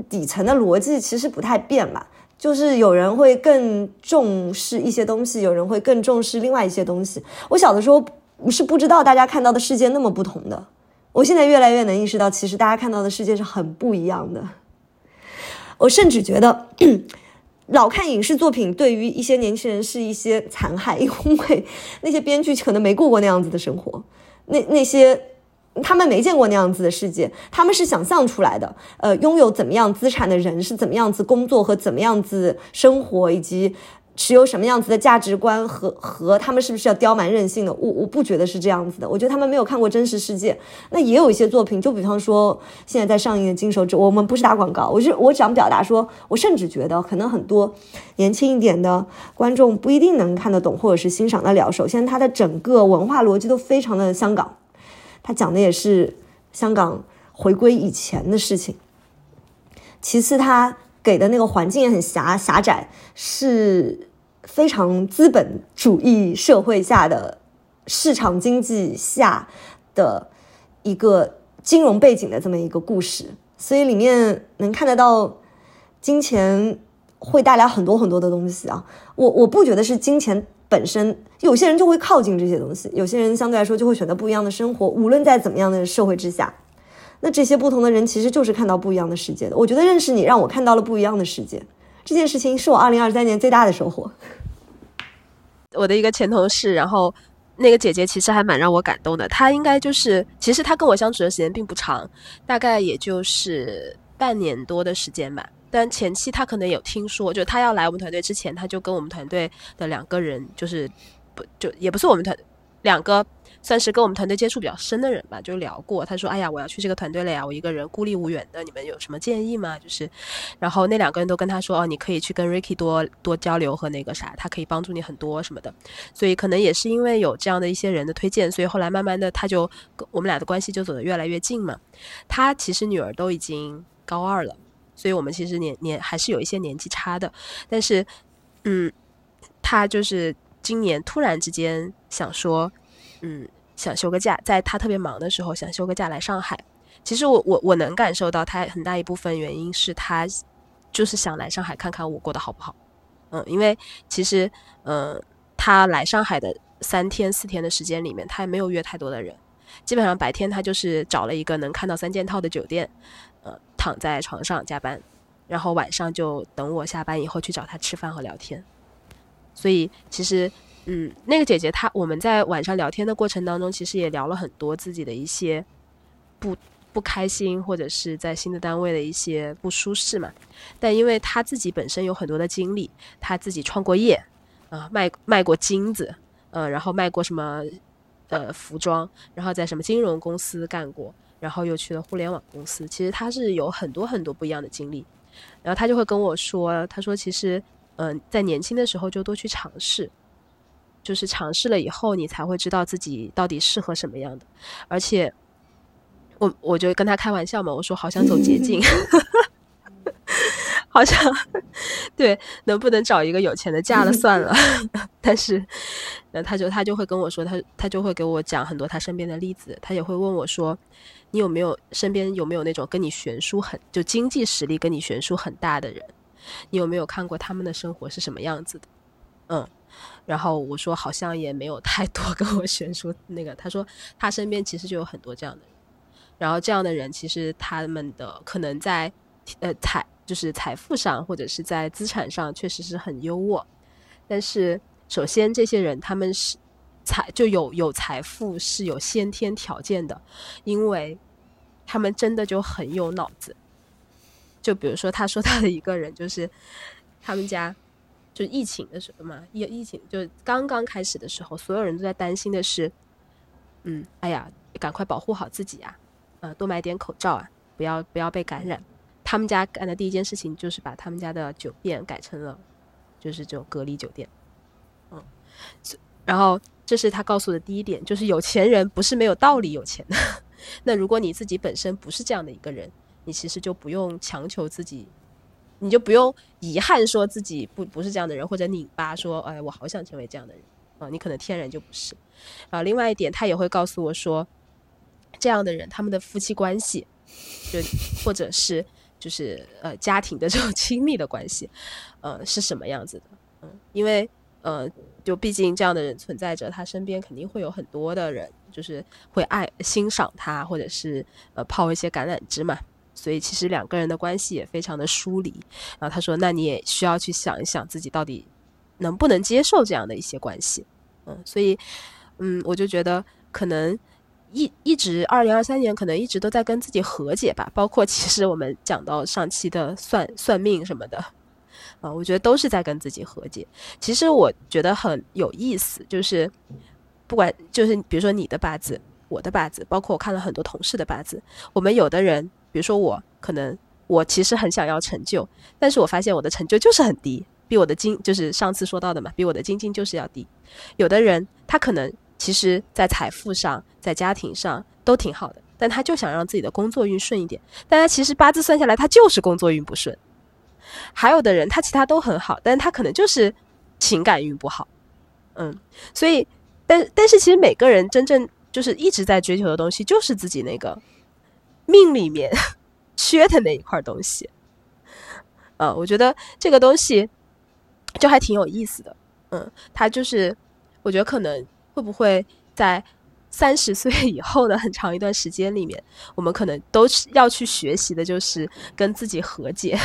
底层的逻辑其实不太变吧？就是有人会更重视一些东西，有人会更重视另外一些东西。我小的时候是不知道大家看到的世界那么不同的，我现在越来越能意识到，其实大家看到的世界是很不一样的。我甚至觉得，老看影视作品对于一些年轻人是一些残害，因为那些编剧可能没过过那样子的生活，那那些。他们没见过那样子的世界，他们是想象出来的。呃，拥有怎么样资产的人是怎么样子工作和怎么样子生活，以及持有什么样子的价值观和和他们是不是要刁蛮任性的？我我不觉得是这样子的。我觉得他们没有看过真实世界。那也有一些作品，就比方说现在在上映的《金手指》，我们不是打广告，我是我想表达说，我甚至觉得可能很多年轻一点的观众不一定能看得懂或者是欣赏得了。首先，它的整个文化逻辑都非常的香港。他讲的也是香港回归以前的事情。其次，他给的那个环境也很狭狭窄，是非常资本主义社会下的市场经济下的一个金融背景的这么一个故事，所以里面能看得到金钱会带来很多很多的东西啊。我我不觉得是金钱。本身有些人就会靠近这些东西，有些人相对来说就会选择不一样的生活。无论在怎么样的社会之下，那这些不同的人其实就是看到不一样的世界的。我觉得认识你让我看到了不一样的世界，这件事情是我二零二三年最大的收获。<laughs> 我的一个前同事，然后那个姐姐其实还蛮让我感动的。她应该就是，其实她跟我相处的时间并不长，大概也就是半年多的时间吧。但前期他可能有听说，就他要来我们团队之前，他就跟我们团队的两个人，就是不就也不是我们团两个，算是跟我们团队接触比较深的人吧，就聊过。他说：“哎呀，我要去这个团队了呀，我一个人孤立无援的，你们有什么建议吗？”就是，然后那两个人都跟他说：“哦，你可以去跟 Ricky 多多交流和那个啥，他可以帮助你很多什么的。”所以可能也是因为有这样的一些人的推荐，所以后来慢慢的他就我们俩的关系就走得越来越近嘛。他其实女儿都已经高二了。所以我们其实年年还是有一些年纪差的，但是，嗯，他就是今年突然之间想说，嗯，想休个假，在他特别忙的时候想休个假来上海。其实我我我能感受到他很大一部分原因是他就是想来上海看看我过得好不好。嗯，因为其实嗯，他来上海的三天四天的时间里面，他也没有约太多的人，基本上白天他就是找了一个能看到三件套的酒店。躺在床上加班，然后晚上就等我下班以后去找他吃饭和聊天。所以其实，嗯，那个姐姐她我们在晚上聊天的过程当中，其实也聊了很多自己的一些不不开心，或者是在新的单位的一些不舒适嘛。但因为她自己本身有很多的经历，她自己创过业啊，卖卖过金子，呃，然后卖过什么呃服装，然后在什么金融公司干过。然后又去了互联网公司，其实他是有很多很多不一样的经历，然后他就会跟我说，他说其实，嗯，在年轻的时候就多去尝试，就是尝试了以后，你才会知道自己到底适合什么样的。而且，我我就跟他开玩笑嘛，我说好想走捷径。<laughs> 好像 <laughs> 对，能不能找一个有钱的嫁了算了。<laughs> 但是，那他就他就会跟我说，他他就会给我讲很多他身边的例子。他也会问我说，你有没有身边有没有那种跟你悬殊很就经济实力跟你悬殊很大的人？你有没有看过他们的生活是什么样子的？嗯，然后我说好像也没有太多跟我悬殊那个。他说他身边其实就有很多这样的人，然后这样的人其实他们的可能在呃财。就是财富上或者是在资产上确实是很优渥，但是首先这些人他们是财就有有财富是有先天条件的，因为他们真的就很有脑子。就比如说他说到的一个人就是他们家就疫情的时候嘛，疫疫情就刚刚开始的时候，所有人都在担心的是，嗯，哎呀，赶快保护好自己啊，呃，多买点口罩啊，不要不要被感染。他们家干的第一件事情就是把他们家的酒店改成了，就是这种隔离酒店，嗯，然后这是他告诉的第一点，就是有钱人不是没有道理有钱的。<laughs> 那如果你自己本身不是这样的一个人，你其实就不用强求自己，你就不用遗憾说自己不不是这样的人，或者拧巴说，哎，我好想成为这样的人，啊，你可能天然就不是。啊，另外一点，他也会告诉我说，这样的人他们的夫妻关系，就或者是就是呃家庭的这种 <laughs> 亲密的关系，呃是什么样子的？嗯，因为呃就毕竟这样的人存在着，他身边肯定会有很多的人，就是会爱欣赏他，或者是呃抛一些橄榄枝嘛。所以其实两个人的关系也非常的疏离。然后他说：“那你也需要去想一想自己到底能不能接受这样的一些关系。”嗯，所以嗯，我就觉得可能一一直二零二三年可能一直都在跟自己和解吧。包括其实我们讲到上期的算算命什么的，啊，我觉得都是在跟自己和解。其实我觉得很有意思，就是不管就是比如说你的八字，我的八字，包括我看了很多同事的八字，我们有的人。比如说我可能我其实很想要成就，但是我发现我的成就就是很低，比我的金就是上次说到的嘛，比我的金金就是要低。有的人他可能其实在财富上、在家庭上都挺好的，但他就想让自己的工作运顺一点，但他其实八字算下来他就是工作运不顺。还有的人他其他都很好，但他可能就是情感运不好。嗯，所以但但是其实每个人真正就是一直在追求的东西就是自己那个。命里面 <laughs> 缺的那一块东西，呃，我觉得这个东西就还挺有意思的。嗯，它就是，我觉得可能会不会在三十岁 <laughs> 以后的很长一段时间里面，我们可能都是要去学习的，就是跟自己和解。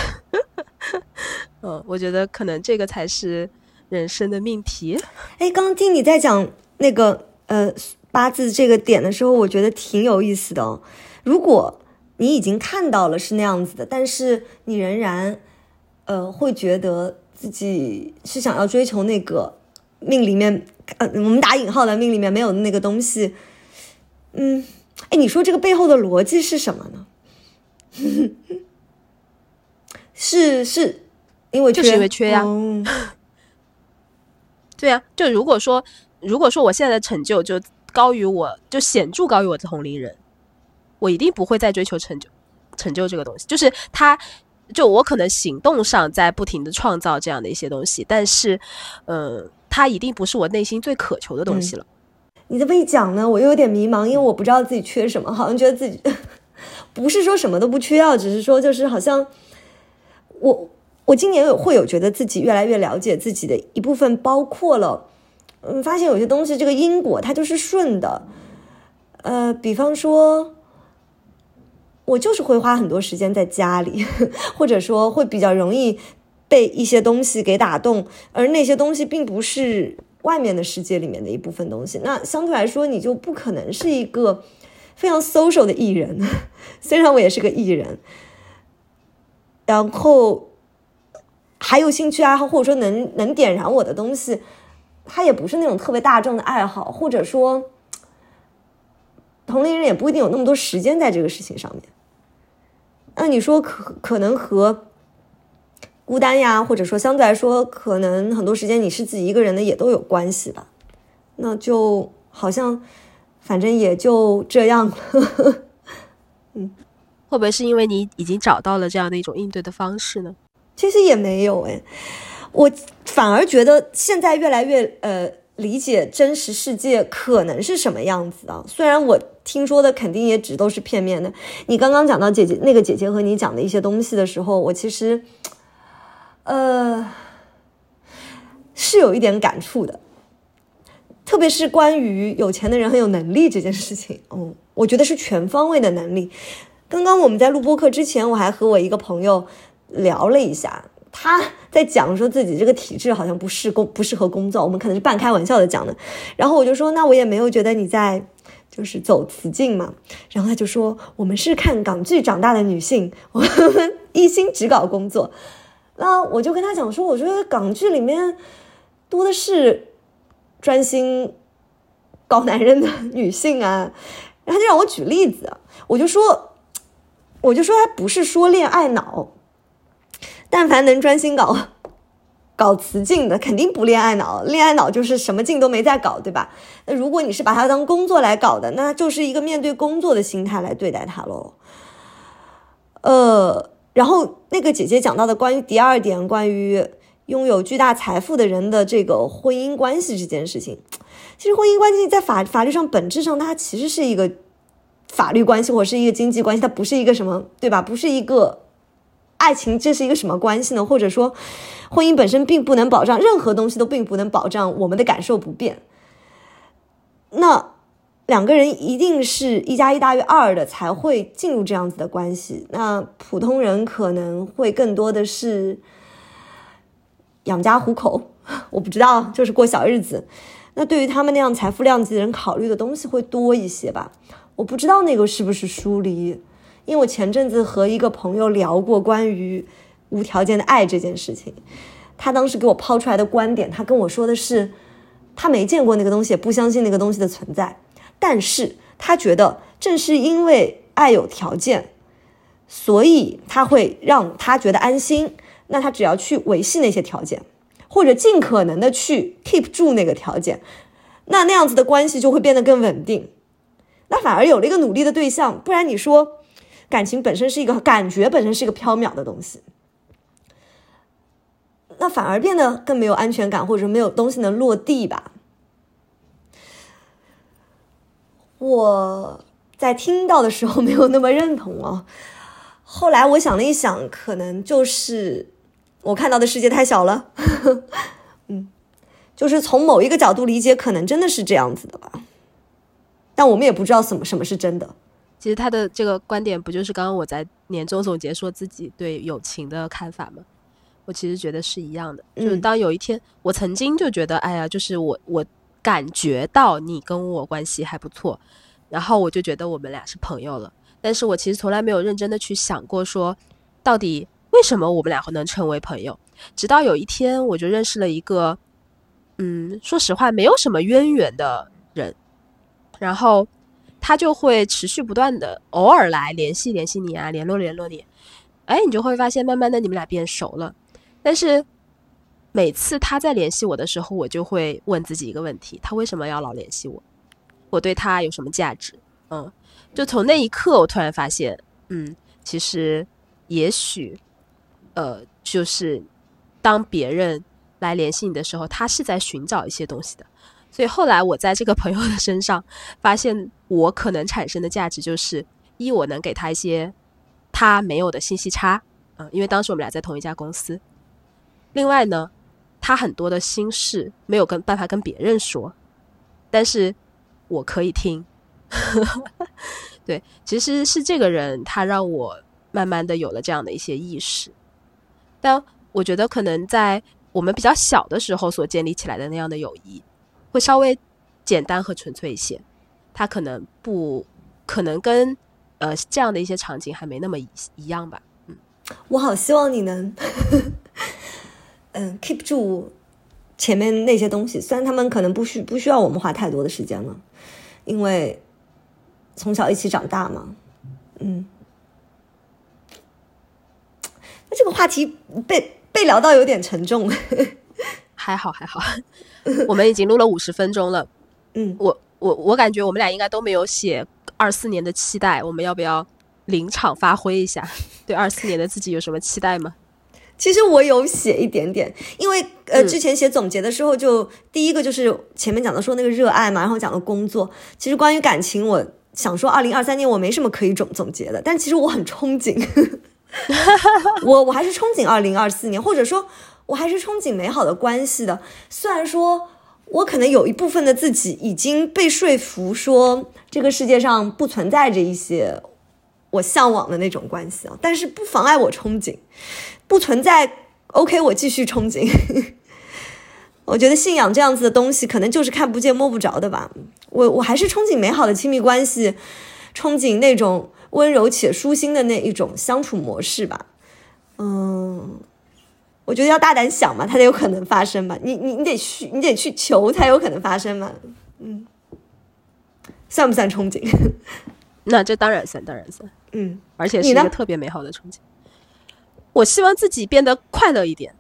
<laughs> 嗯，我觉得可能这个才是人生的命题。哎，刚刚听你在讲那个呃八字这个点的时候，我觉得挺有意思的哦。如果你已经看到了是那样子的，但是你仍然，呃，会觉得自己是想要追求那个命里面，呃，我们打引号的命里面没有的那个东西，嗯，哎，你说这个背后的逻辑是什么呢？<laughs> 是是因为就是因为缺呀，<laughs> 对呀，就如果说如果说我现在的成就就高于我就显著高于我的同龄人。我一定不会再追求成就，成就这个东西，就是他，就我可能行动上在不停的创造这样的一些东西，但是，呃，他一定不是我内心最渴求的东西了。你这么一讲呢，我又有点迷茫，因为我不知道自己缺什么，好像觉得自己 <laughs> 不是说什么都不缺要，只是说就是好像我我今年有会有觉得自己越来越了解自己的一部分，包括了，嗯，发现有些东西这个因果它就是顺的，呃，比方说。我就是会花很多时间在家里，<laughs> 或者说会比较容易被一些东西给打动，而那些东西并不是外面的世界里面的一部分东西。那相对来说，你就不可能是一个非常 social 的艺人。<laughs> 虽然我也是个艺人，然后还有兴趣爱好，或者说能能点燃我的东西，它也不是那种特别大众的爱好，或者说。同龄人也不一定有那么多时间在这个事情上面。那你说可可能和孤单呀，或者说相对来说，可能很多时间你是自己一个人的，也都有关系吧？那就好像反正也就这样。<laughs> 嗯，会不会是因为你已经找到了这样的一种应对的方式呢？其实也没有哎，我反而觉得现在越来越呃。理解真实世界可能是什么样子啊？虽然我听说的肯定也只都是片面的。你刚刚讲到姐姐那个姐姐和你讲的一些东西的时候，我其实，呃，是有一点感触的。特别是关于有钱的人很有能力这件事情，嗯，<laughs> 我觉得是全方位的能力。刚刚我们在录播课之前，我还和我一个朋友聊了一下。他在讲说自己这个体质好像不适工不适合工作，我们可能是半开玩笑的讲的。然后我就说，那我也没有觉得你在就是走雌竞嘛。然后他就说，我们是看港剧长大的女性，我们一心只搞工作。那我就跟他讲说，我觉得港剧里面多的是专心搞男人的女性啊。然后他就让我举例子，我就说，我就说他不是说恋爱脑。但凡能专心搞搞雌竞的，肯定不恋爱脑。恋爱脑就是什么劲都没在搞，对吧？那如果你是把它当工作来搞的，那就是一个面对工作的心态来对待它喽。呃，然后那个姐姐讲到的关于第二点，关于拥有巨大财富的人的这个婚姻关系这件事情，其实婚姻关系在法法律上本质上它其实是一个法律关系或者是一个经济关系，它不是一个什么对吧？不是一个爱情，这是一个什么关系呢？或者说，婚姻本身并不能保障任何东西都并不能保障我们的感受不变。那两个人一定是一加一大于二的才会进入这样子的关系。那普通人可能会更多的是。养家糊口，我不知道，就是过小日子。那对于他们那样财富量级的人，考虑的东西会多一些吧？我不知道那个是不是疏离，因为我前阵子和一个朋友聊过关于无条件的爱这件事情，他当时给我抛出来的观点，他跟我说的是，他没见过那个东西，不相信那个东西的存在，但是他觉得正是因为爱有条件，所以他会让他觉得安心。那他只要去维系那些条件，或者尽可能的去 keep 住那个条件，那那样子的关系就会变得更稳定。那反而有了一个努力的对象，不然你说感情本身是一个感觉本身是一个缥缈的东西，那反而变得更没有安全感，或者没有东西能落地吧。我在听到的时候没有那么认同哦，后来我想了一想，可能就是。我看到的世界太小了，<laughs> 嗯，就是从某一个角度理解，可能真的是这样子的吧。但我们也不知道什么什么是真的。其实他的这个观点，不就是刚刚我在年终总结说自己对友情的看法吗？我其实觉得是一样的。就是当有一天，我曾经就觉得，哎呀，就是我我感觉到你跟我关系还不错，然后我就觉得我们俩是朋友了。但是我其实从来没有认真的去想过，说到底。为什么我们俩会能成为朋友？直到有一天，我就认识了一个，嗯，说实话没有什么渊源的人，然后他就会持续不断的偶尔来联系联系你啊，联络联络你，哎，你就会发现慢慢的你们俩变熟了。但是每次他在联系我的时候，我就会问自己一个问题：他为什么要老联系我？我对他有什么价值？嗯，就从那一刻，我突然发现，嗯，其实也许。呃，就是当别人来联系你的时候，他是在寻找一些东西的。所以后来我在这个朋友的身上发现，我可能产生的价值就是：一，我能给他一些他没有的信息差，嗯，因为当时我们俩在同一家公司。另外呢，他很多的心事没有跟办法跟别人说，但是我可以听。<laughs> 对，其实是这个人，他让我慢慢的有了这样的一些意识。但我觉得，可能在我们比较小的时候所建立起来的那样的友谊，会稍微简单和纯粹一些。他可能不可能跟呃这样的一些场景还没那么一一样吧。嗯，我好希望你能嗯 keep 住前面那些东西，虽然他们可能不需不需要我们花太多的时间了，因为从小一起长大嘛。嗯。那这个话题被被聊到有点沉重，还 <laughs> 好还好，<laughs> 我们已经录了五十分钟了。嗯，我我我感觉我们俩应该都没有写二四年的期待，我们要不要临场发挥一下？<laughs> 对二四年的自己有什么期待吗？其实我有写一点点，因为呃之前写总结的时候，就第一个就是前面讲的说那个热爱嘛，然后讲了工作。其实关于感情，我想说二零二三年我没什么可以总总结的，但其实我很憧憬。<laughs> 我我还是憧憬二零二四年，或者说，我还是憧憬美好的关系的。虽然说，我可能有一部分的自己已经被说服，说这个世界上不存在着一些我向往的那种关系啊，但是不妨碍我憧憬。不存在，OK，我继续憧憬。我觉得信仰这样子的东西，可能就是看不见摸不着的吧。我我还是憧憬美好的亲密关系，憧憬那种。温柔且舒心的那一种相处模式吧，嗯，我觉得要大胆想嘛，它才有可能发生嘛。你你你得去，你得去求才有可能发生嘛。嗯，算不算憧憬？<laughs> 那这当然算，当然算。嗯，而且是一个特别美好的憧憬。我希望自己变得快乐一点。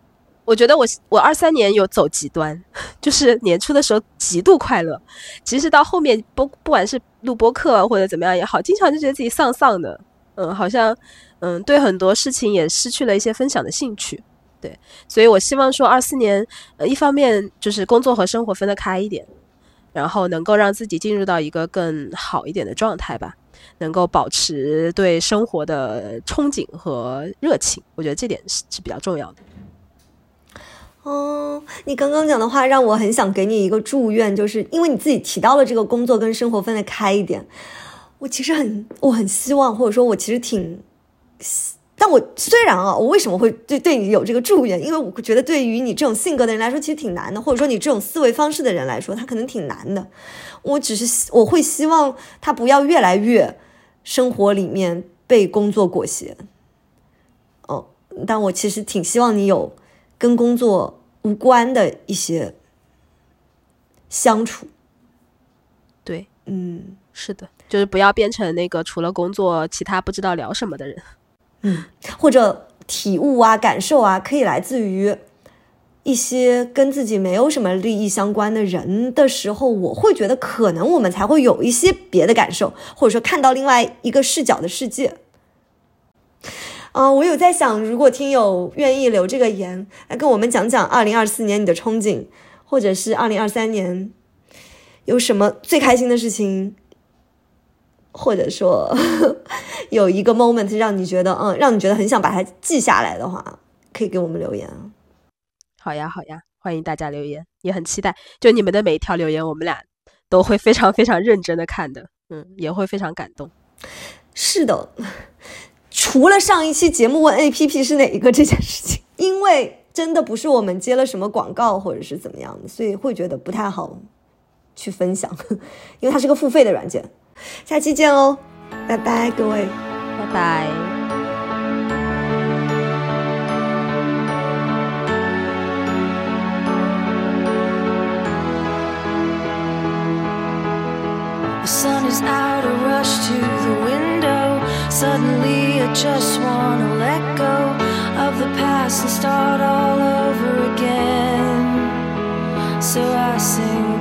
我觉得我我二三年有走极端，<laughs> 就是年初的时候极度快乐，其实到后面不不管是录播课或者怎么样也好，经常就觉得自己丧丧的，嗯，好像嗯对很多事情也失去了一些分享的兴趣，对，所以我希望说二四年，呃，一方面就是工作和生活分得开一点，然后能够让自己进入到一个更好一点的状态吧，能够保持对生活的憧憬和热情，我觉得这点是是比较重要的。哦，你刚刚讲的话让我很想给你一个祝愿，就是因为你自己提到了这个工作跟生活分得开一点，我其实很我很希望，或者说我其实挺，但我虽然啊，我为什么会对对你有这个祝愿？因为我觉得对于你这种性格的人来说，其实挺难的，或者说你这种思维方式的人来说，他可能挺难的。我只是我会希望他不要越来越生活里面被工作裹挟。哦，但我其实挺希望你有。跟工作无关的一些相处，对，嗯，是的，就是不要变成那个除了工作其他不知道聊什么的人，嗯，或者体悟啊、感受啊，可以来自于一些跟自己没有什么利益相关的人的时候，我会觉得可能我们才会有一些别的感受，或者说看到另外一个视角的世界。啊，我有在想，如果听友愿意留这个言来跟我们讲讲二零二四年你的憧憬，或者是二零二三年有什么最开心的事情，或者说 <laughs> 有一个 moment 让你觉得，嗯，让你觉得很想把它记下来的话，可以给我们留言啊。好呀，好呀，欢迎大家留言，也很期待，就你们的每一条留言，我们俩都会非常非常认真的看的，嗯，也会非常感动。是的。除了上一期节目问 A P P 是哪一个这件事情，因为真的不是我们接了什么广告或者是怎么样的，所以会觉得不太好去分享，因为它是个付费的软件。下期见哦，拜拜，各位，拜拜。Suddenly I just wanna let go of the past and start all over again. So I sing,